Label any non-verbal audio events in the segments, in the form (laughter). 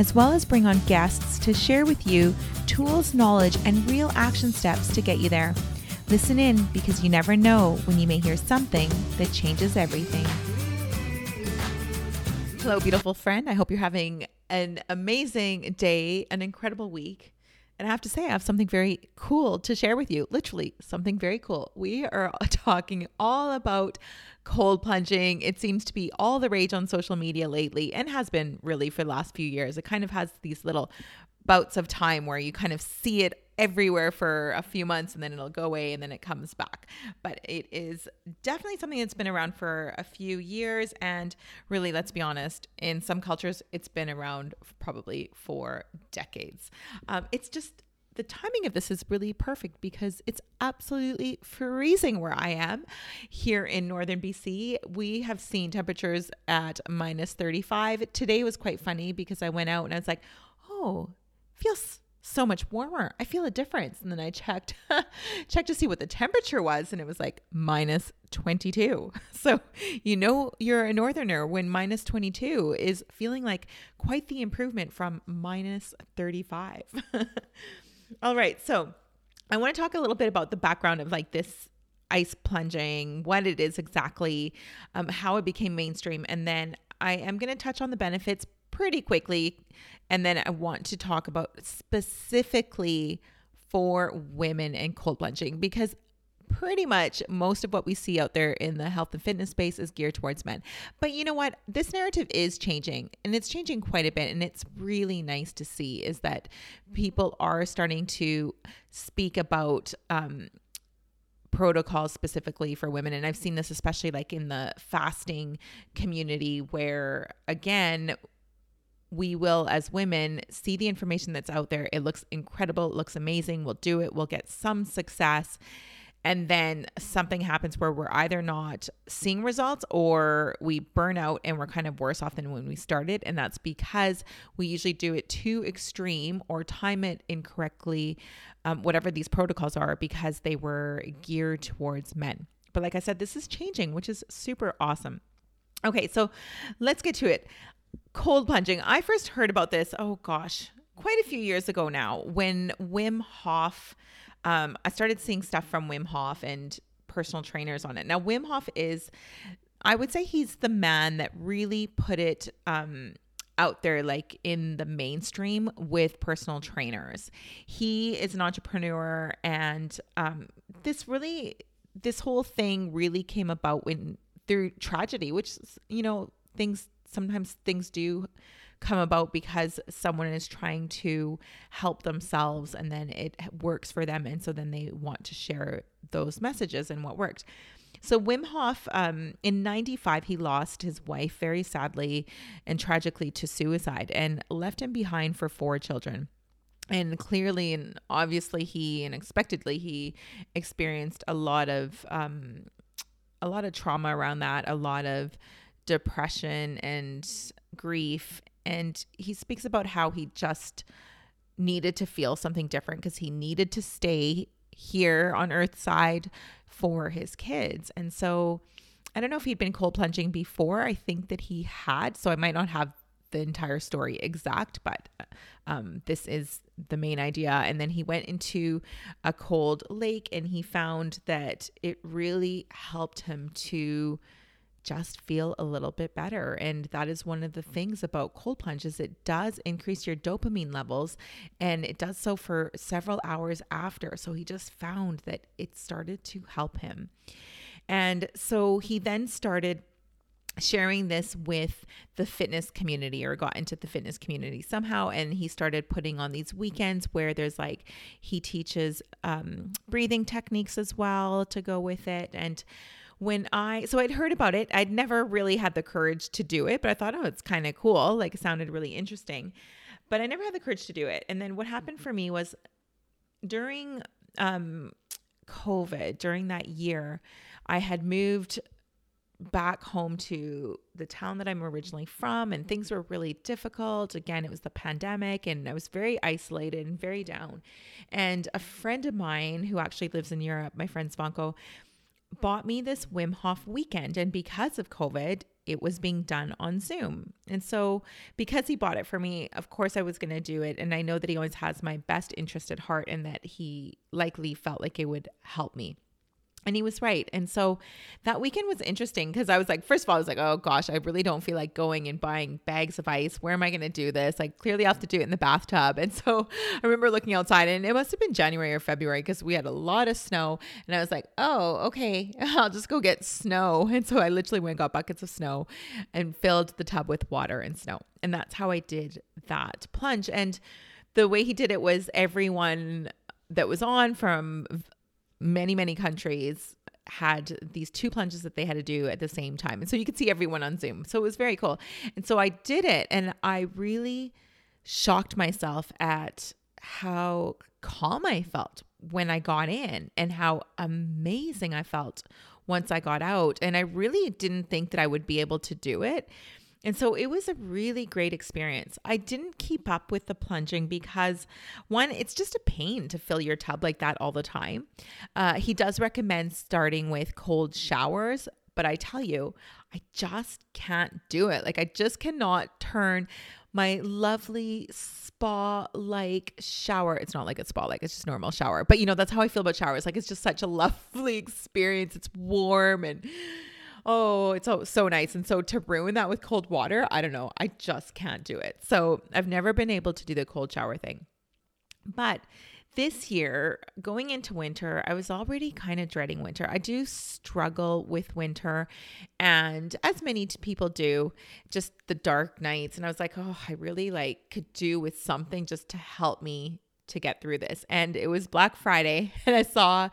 as well as bring on guests to share with you tools, knowledge, and real action steps to get you there. Listen in because you never know when you may hear something that changes everything. Hello, beautiful friend. I hope you're having an amazing day, an incredible week. And I have to say, I have something very cool to share with you. Literally, something very cool. We are (laughs) talking all about cold plunging. It seems to be all the rage on social media lately and has been really for the last few years. It kind of has these little bouts of time where you kind of see it everywhere for a few months and then it'll go away and then it comes back. But it is definitely something that's been around for a few years. And really, let's be honest, in some cultures, it's been around probably for decades. Um, it's just the timing of this is really perfect because it's absolutely freezing where I am here in northern BC. We have seen temperatures at minus 35. Today was quite funny because I went out and I was like, oh, feels so much warmer. I feel a difference. And then I checked (laughs) checked to see what the temperature was and it was like minus 22. (laughs) So, you know you're a northerner when minus 22 is feeling like quite the improvement from minus 35. (laughs) All right. So, I want to talk a little bit about the background of like this ice plunging, what it is exactly, um, how it became mainstream, and then I am going to touch on the benefits pretty quickly. And then I want to talk about specifically for women and cold plunging because pretty much most of what we see out there in the health and fitness space is geared towards men. But you know what? This narrative is changing and it's changing quite a bit. And it's really nice to see is that people are starting to speak about, um, protocols specifically for women and i've seen this especially like in the fasting community where again we will, as women, see the information that's out there. It looks incredible. It looks amazing. We'll do it. We'll get some success. And then something happens where we're either not seeing results or we burn out and we're kind of worse off than when we started. And that's because we usually do it too extreme or time it incorrectly, um, whatever these protocols are, because they were geared towards men. But like I said, this is changing, which is super awesome. Okay, so let's get to it cold plunging. I first heard about this, oh gosh, quite a few years ago now when Wim Hof, um, I started seeing stuff from Wim Hof and personal trainers on it. Now, Wim Hof is, I would say he's the man that really put it, um, out there like in the mainstream with personal trainers. He is an entrepreneur and um, this really this whole thing really came about when through tragedy, which you know, things sometimes things do come about because someone is trying to help themselves and then it works for them and so then they want to share those messages and what worked so Wim Hof, um, in '95, he lost his wife very sadly and tragically to suicide, and left him behind for four children. And clearly and obviously, he unexpectedly he experienced a lot of um, a lot of trauma around that, a lot of depression and grief. And he speaks about how he just needed to feel something different because he needed to stay here on Earthside for his kids. And so I don't know if he'd been cold plunging before. I think that he had. So I might not have the entire story exact, but um, this is the main idea. And then he went into a cold lake and he found that it really helped him to just feel a little bit better. And that is one of the things about cold plunges it does increase your dopamine levels and it does so for several hours after. So he just found that it started to help him. And so he then started sharing this with the fitness community or got into the fitness community somehow. And he started putting on these weekends where there's like he teaches um, breathing techniques as well to go with it. And when I so I'd heard about it. I'd never really had the courage to do it, but I thought, oh, it's kind of cool. Like it sounded really interesting. but I never had the courage to do it. And then what happened for me was during um, COVID, during that year, I had moved back home to the town that I'm originally from, and things were really difficult. Again, it was the pandemic, and I was very isolated and very down. And a friend of mine who actually lives in Europe, my friend Svanko, bought me this Wim Hof weekend. And because of COVID, it was being done on Zoom. And so, because he bought it for me, of course, I was going to do it. And I know that he always has my best interest at heart and that he likely felt like it would help me. And he was right. And so that weekend was interesting because I was like, first of all, I was like, oh gosh, I really don't feel like going and buying bags of ice. Where am I going to do this? Like, clearly, I have to do it in the bathtub. And so (laughs) I remember looking outside, and it must have been January or February because we had a lot of snow. And I was like, oh, okay, (laughs) I'll just go get snow. (laughs) And so I literally went and got buckets of snow and filled the tub with water and snow. And that's how I did that plunge. And the way he did it was everyone that was on from many, many countries had these two plunges that they had to do at the same time. And so you could see everyone on Zoom. So it was very cool. And so I did it and I really shocked myself at how calm I felt when I got in and how amazing I felt once I got out. And I really didn't think that I would be able to do it. And so it was a really great experience. I didn't keep up with the plunging because, one, it's just a pain to fill your tub like that all the time. Uh, he does recommend starting with cold showers, but I tell you, I just can't do it. Like, I just cannot turn my lovely spa like shower. It's not like a spa like, it's just normal shower. But you know, that's how I feel about showers. Like, it's just such a (laughs) lovely experience. It's warm and oh, it's so so nice. And so to ruin that with cold water, I don't know. I just can't do it. So I've never been able to do the cold shower thing. But this year, going into winter, I was already kind of dreading winter. I do struggle with winter, and as many people do, just the dark nights. And I was like, oh, I really like could do with something just to help me to get through this. And it was Black Friday (laughs) and I saw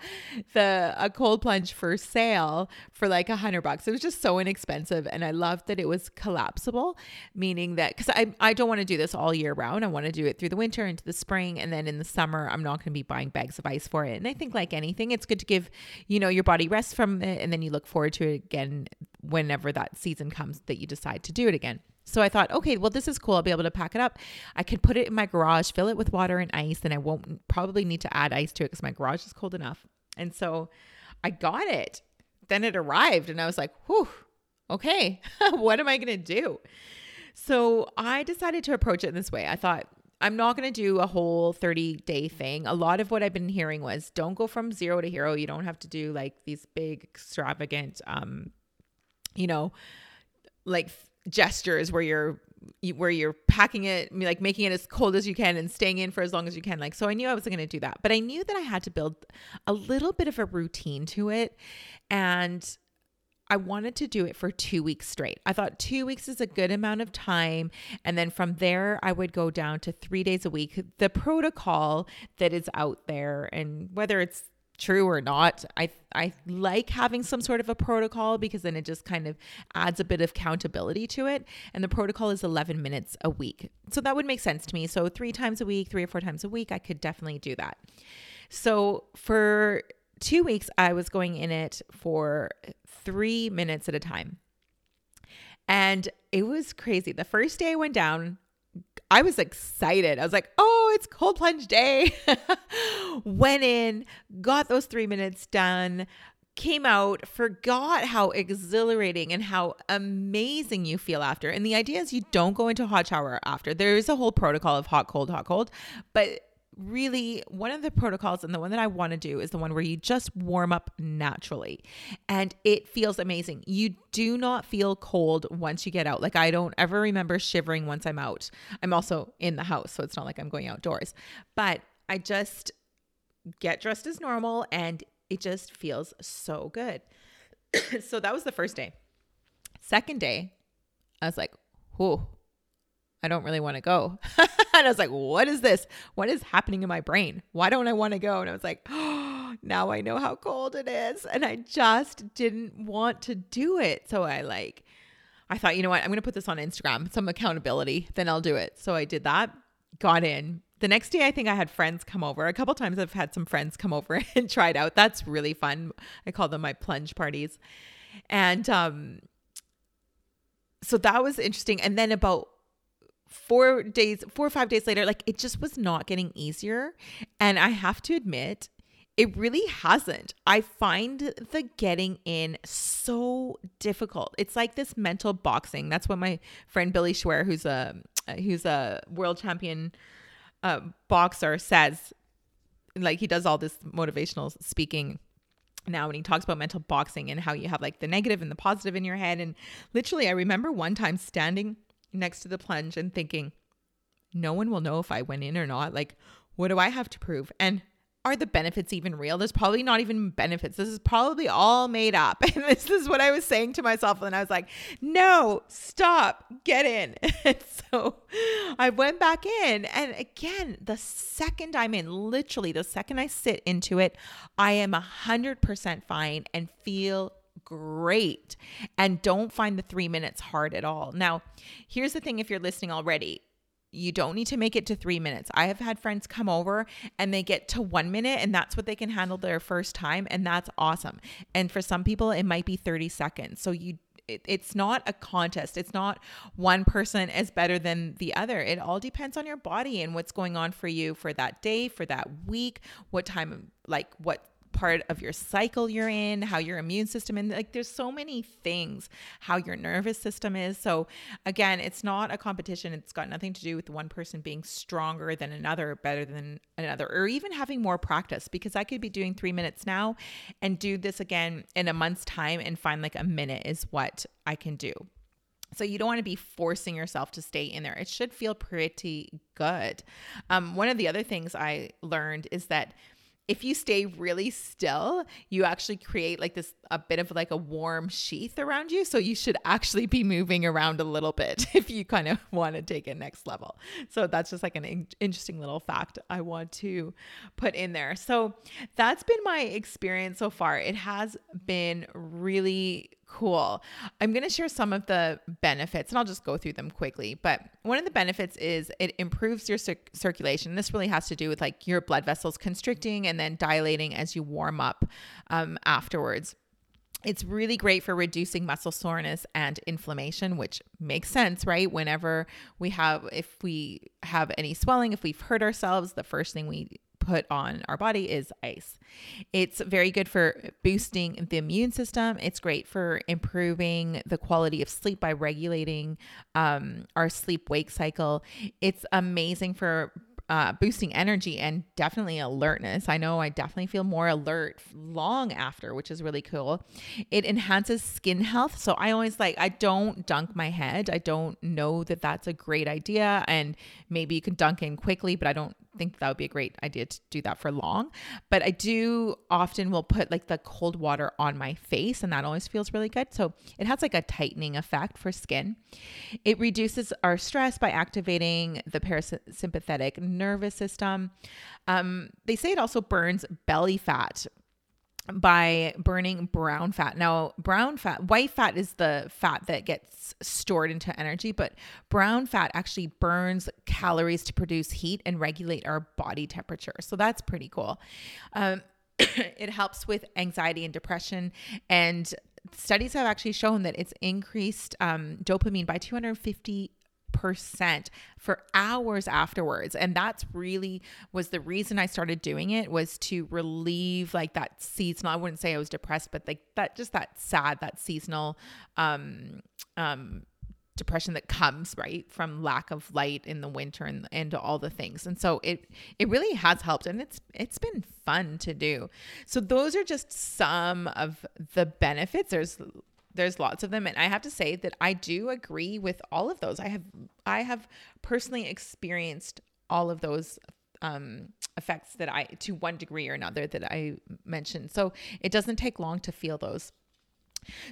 the a cold plunge for sale for like a hundred bucks. It was just so inexpensive. And I loved that it was collapsible, meaning that because I, I don't want to do this all year round. I want to do it through the winter into the spring. And then in the summer, I'm not going to be buying bags of ice for it. And I think like anything, it's good to give, you know, your body rest from it. And then you look forward to it again whenever that season comes that you decide to do it again. So I thought, okay, well, this is cool. I'll be able to pack it up. I could put it in my garage, fill it with water and ice, and I won't probably need to add ice to it because my garage is cold enough. And so I got it. Then it arrived, and I was like, whew, okay, (laughs) what am I going to do? So I decided to approach it in this way. I thought, I'm not going to do a whole 30 day thing. A lot of what I've been hearing was don't go from zero to hero. You don't have to do like these big, extravagant, um, you know, like gestures where you're where you're packing it like making it as cold as you can and staying in for as long as you can like so i knew i wasn't going to do that but i knew that i had to build a little bit of a routine to it and I wanted to do it for two weeks straight. I thought two weeks is a good amount of time. And then from there, I would go down to three days a week. The protocol that is out there, and whether it's true or not. I I like having some sort of a protocol because then it just kind of adds a bit of accountability to it. And the protocol is 11 minutes a week. So that would make sense to me. So 3 times a week, 3 or 4 times a week, I could definitely do that. So for 2 weeks I was going in it for 3 minutes at a time. And it was crazy. The first day I went down, I was excited. I was like, oh, it's cold plunge day. (laughs) Went in, got those three minutes done, came out, forgot how exhilarating and how amazing you feel after. And the idea is you don't go into hot shower after. There is a whole protocol of hot, cold, hot, cold. But really one of the protocols and the one that I want to do is the one where you just warm up naturally and it feels amazing. You do not feel cold once you get out. Like I don't ever remember shivering once I'm out. I'm also in the house, so it's not like I'm going outdoors. But I just get dressed as normal and it just feels so good. (coughs) so that was the first day. Second day, I was like, "Whoa, I don't really want to go. (laughs) and I was like, what is this? What is happening in my brain? Why don't I want to go? And I was like, oh, (gasps) now I know how cold it is. And I just didn't want to do it. So I like, I thought, you know what? I'm going to put this on Instagram, some accountability, then I'll do it. So I did that. got in. The next day, I think I had friends come over. A couple times I've had some friends come over (laughs) and try it out. That's really fun. I call them my plunge parties. And um, so that was interesting. And then about four days, four or five days later, like it just was not getting easier. And I have to admit, it really hasn't. I find the getting in so difficult. It's like this mental boxing. That's what my friend Billy Schwer, who's a who's a world champion uh, boxer, says. Like he does all this motivational speaking now when he talks about mental boxing and how you have like the negative and the positive in your head and literally i remember one time standing next to the plunge and thinking no one will know if i went in or not like what do i have to prove and are the benefits even real? There's probably not even benefits. This is probably all made up. (laughs) And this is what I was saying to myself. And I was like, no, stop, get in. And (laughs) so I went back in. And again, the second I'm in, literally the second I sit into it, I am 100% fine and feel great and don't find the three minutes hard at all. Now, here's the thing if you're listening already, you don't need to make it to three minutes. I have had friends come over and they get to one minute, and that's what they can handle their first time. And that's awesome. And for some people, it might be 30 seconds. So you it's not a contest. It's not one person is better than the other. It all depends on your body and what's going on for you for that day, for that week, what time, like what part of your cycle you're in, how your immune system and like there's so many things, how your nervous system is. So again, it's not a competition. It's got nothing to do with one person being stronger than another, better than another, or even having more practice because I could be doing 3 minutes now and do this again in a month's time and find like a minute is what I can do. So you don't want to be forcing yourself to stay in there. It should feel pretty good. Um, one of the other things I learned is that if you stay really still, you actually create like this a bit of like a warm sheath around you. So you should actually be moving around a little bit (laughs) if you kind of want to take it next level. So that's just like an in- interesting little fact I want to put in there. So that's been my experience so far. It has been really Cool. I'm going to share some of the benefits and I'll just go through them quickly. But one of the benefits is it improves your cir- circulation. This really has to do with like your blood vessels constricting and then dilating as you warm up um, afterwards. It's really great for reducing muscle soreness and inflammation, which makes sense, right? Whenever we have, if we have any swelling, if we've hurt ourselves, the first thing we put on our body is ice. It's very good for boosting the immune system. It's great for improving the quality of sleep by regulating um, our sleep wake cycle. It's amazing for uh, boosting energy and definitely alertness. I know I definitely feel more alert long after, which is really cool. It enhances skin health. So I always like, I don't dunk my head. I don't know that that's a great idea. And maybe you can dunk in quickly, but I don't think that would be a great idea to do that for long. But I do often will put like the cold water on my face, and that always feels really good. So it has like a tightening effect for skin. It reduces our stress by activating the parasympathetic nervous system. Um, they say it also burns belly fat by burning brown fat. Now, brown fat, white fat is the fat that gets stored into energy, but brown fat actually burns calories to produce heat and regulate our body temperature. So that's pretty cool. Um, (coughs) it helps with anxiety and depression and studies have actually shown that it's increased um, dopamine by 250 percent for hours afterwards. And that's really was the reason i started doing it was to relieve like that seasonal i wouldn't say i was depressed but like that just that sad that seasonal um um depression that comes right from lack of light in the winter and, and all the things. And so it it really has helped and it's it's been fun to do. So those are just some of the benefits. There's there's lots of them and i have to say that i do agree with all of those. I have i have personally experienced all of those um, effects that i to one degree or another that i mentioned. So it doesn't take long to feel those.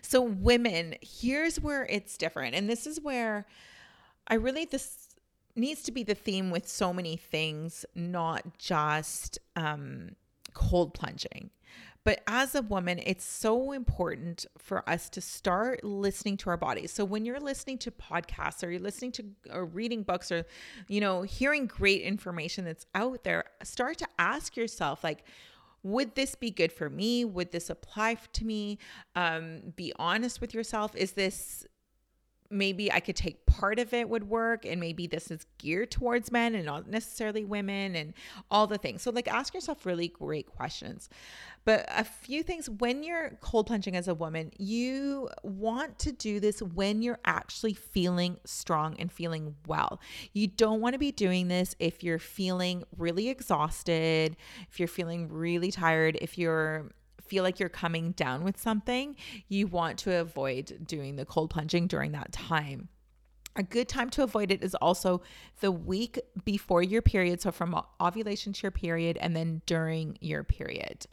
So women here's where it's different and this is where i really this needs to be the theme with so many things not just um, cold plunging But as a woman, it's so important for us to start listening to our bodies. So when you're listening to podcasts or you're listening to or reading books or, you know, hearing great information that's out there, start to ask yourself, like, would this be good for me? Would this apply to me? Um, be honest with yourself. Is this maybe I could take part of it would work and maybe this is geared towards men and not necessarily women and all the things. So like ask yourself really great questions. But a few things when you're cold plunging as a woman, you want to do this when you're actually feeling strong and feeling well. You don't want to be doing this if you're feeling really exhausted, if you're feeling really tired, if you're feel like you're coming down with something, you want to avoid doing the cold plunging during that time. A good time to avoid it is also the week before your period. So, from ovulation to your period, and then during your period.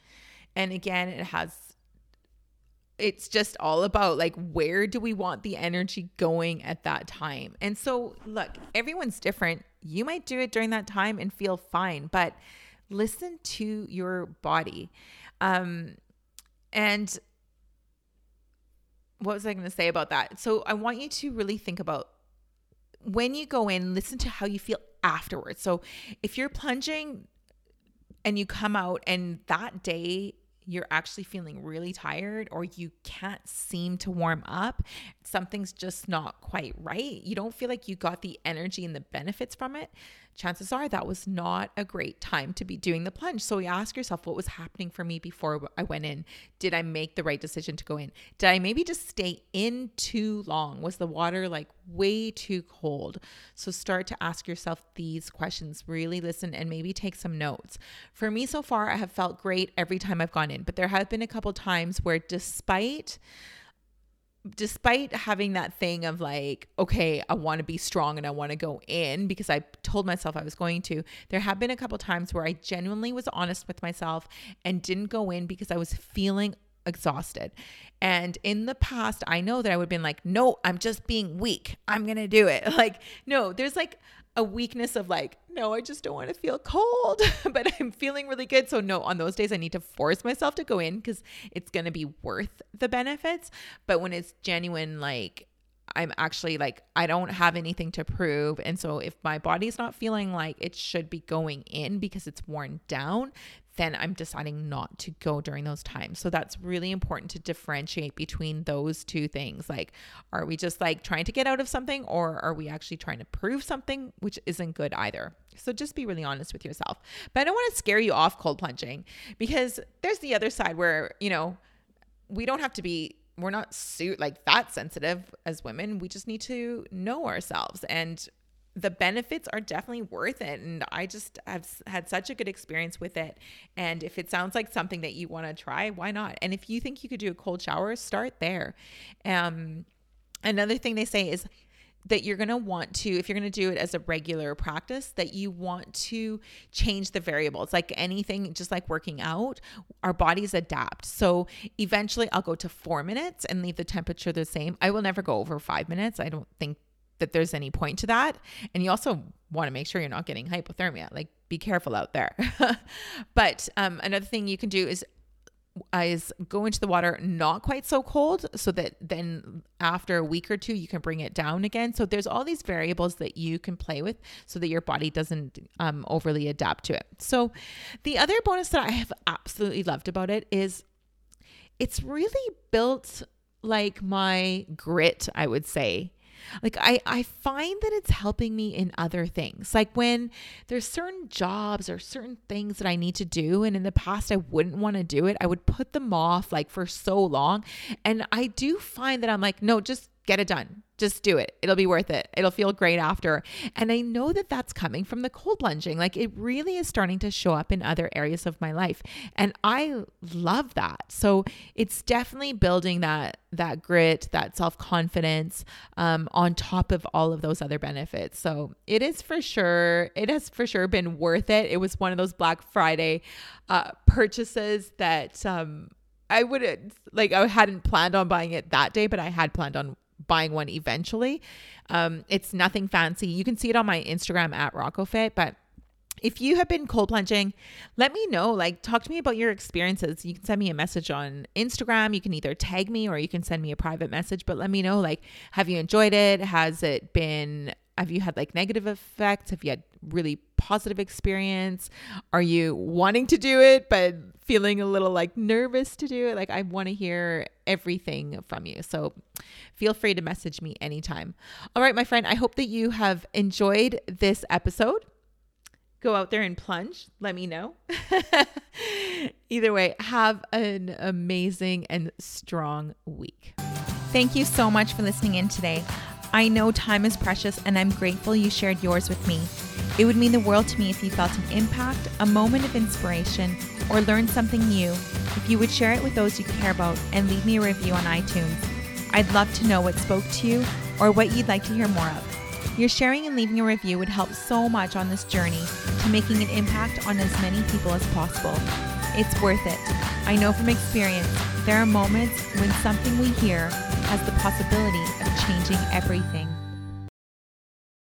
And again, it has, it's just all about like, where do we want the energy going at that time? And so, look, everyone's different. You might do it during that time and feel fine, but listen to your body. Um, and what was I going to say about that? So I want you to really think about when you go in, listen to how you feel afterwards. So if you're plunging and you come out and that day you're actually feeling really tired or you can't seem to warm up, something's just not quite right. You don't feel like you got the energy and the benefits from it. Chances are that was not a great time to be doing the plunge. So you ask yourself, what was happening for me before I went in? Did I make the right decision to go in? Did I maybe just stay in too long? Was the water like way too cold? So start to ask yourself these questions, really listen and maybe take some notes. For me so far, I have felt great every time I've gone in, but there have been a couple times where despite despite having that thing of like, okay, I want to be strong and I want to go in because I told myself I was going to, there have been a couple times where I genuinely was honest with myself and didn't go in because I was feeling exhausted. And in the past, I know that I would have been like, no, I'm just being weak. I'm going to do it. (laughs) Like, no, there's like a weakness of like, no, I just don't want to feel cold, (laughs) but I'm feeling really good. So, no, on those days, I need to force myself to go in because it's going to be worth the benefits. But when it's genuine, like, I'm actually like, I don't have anything to prove. And so, if my body's not feeling like it should be going in because it's worn down, then I'm deciding not to go during those times. So that's really important to differentiate between those two things. Like, are we just like trying to get out of something or are we actually trying to prove something, which isn't good either? So just be really honest with yourself. But I don't want to scare you off cold plunging because there's the other side where, you know, we don't have to be we're not suit like that sensitive as women. We just need to know ourselves and the benefits are definitely worth it. And I just have had such a good experience with it. And if it sounds like something that you want to try, why not? And if you think you could do a cold shower, start there. Um, another thing they say is that you're going to want to if you're going to do it as a regular practice that you want to change the variables like anything just like working out our bodies adapt so eventually i'll go to 4 minutes and leave the temperature the same i will never go over 5 minutes i don't think that there's any point to that. And you also want to make sure you're not getting hypothermia. Like, be careful out there. (laughs) but um, another thing you can do is is go into the water not quite so cold so that then after a week or two you can bring it down again so there's all these variables that you can play with so that your body doesn't um, overly adapt to it so the other bonus that i have absolutely loved about it is it's really built like my grit i would say like I I find that it's helping me in other things. Like when there's certain jobs or certain things that I need to do and in the past I wouldn't want to do it, I would put them off like for so long. And I do find that I'm like, no, just get it done. Just do it. It'll be worth it. It'll feel great after. And I know that that's coming from the cold plunging. Like it really is starting to show up in other areas of my life. And I love that. So it's definitely building that that grit, that self-confidence um, on top of all of those other benefits. So it is for sure, it has for sure been worth it. It was one of those Black Friday uh, purchases that um, I wouldn't like I hadn't planned on buying it that day, but I had planned on buying one eventually. Um, it's nothing fancy. You can see it on my Instagram at RocoFit, but if you have been cold plunging, let me know. Like, talk to me about your experiences. You can send me a message on Instagram. You can either tag me or you can send me a private message, but let me know. Like, have you enjoyed it? Has it been, have you had like negative effects? Have you had really positive experience? Are you wanting to do it, but feeling a little like nervous to do it? Like, I want to hear everything from you. So feel free to message me anytime. All right, my friend, I hope that you have enjoyed this episode go out there and plunge, let me know. (laughs) Either way, have an amazing and strong week. Thank you so much for listening in today. I know time is precious and I'm grateful you shared yours with me. It would mean the world to me if you felt an impact, a moment of inspiration, or learned something new, if you would share it with those you care about and leave me a review on iTunes. I'd love to know what spoke to you or what you'd like to hear more of. Your sharing and leaving a review would help so much on this journey to making an impact on as many people as possible. It's worth it. I know from experience, there are moments when something we hear has the possibility of changing everything.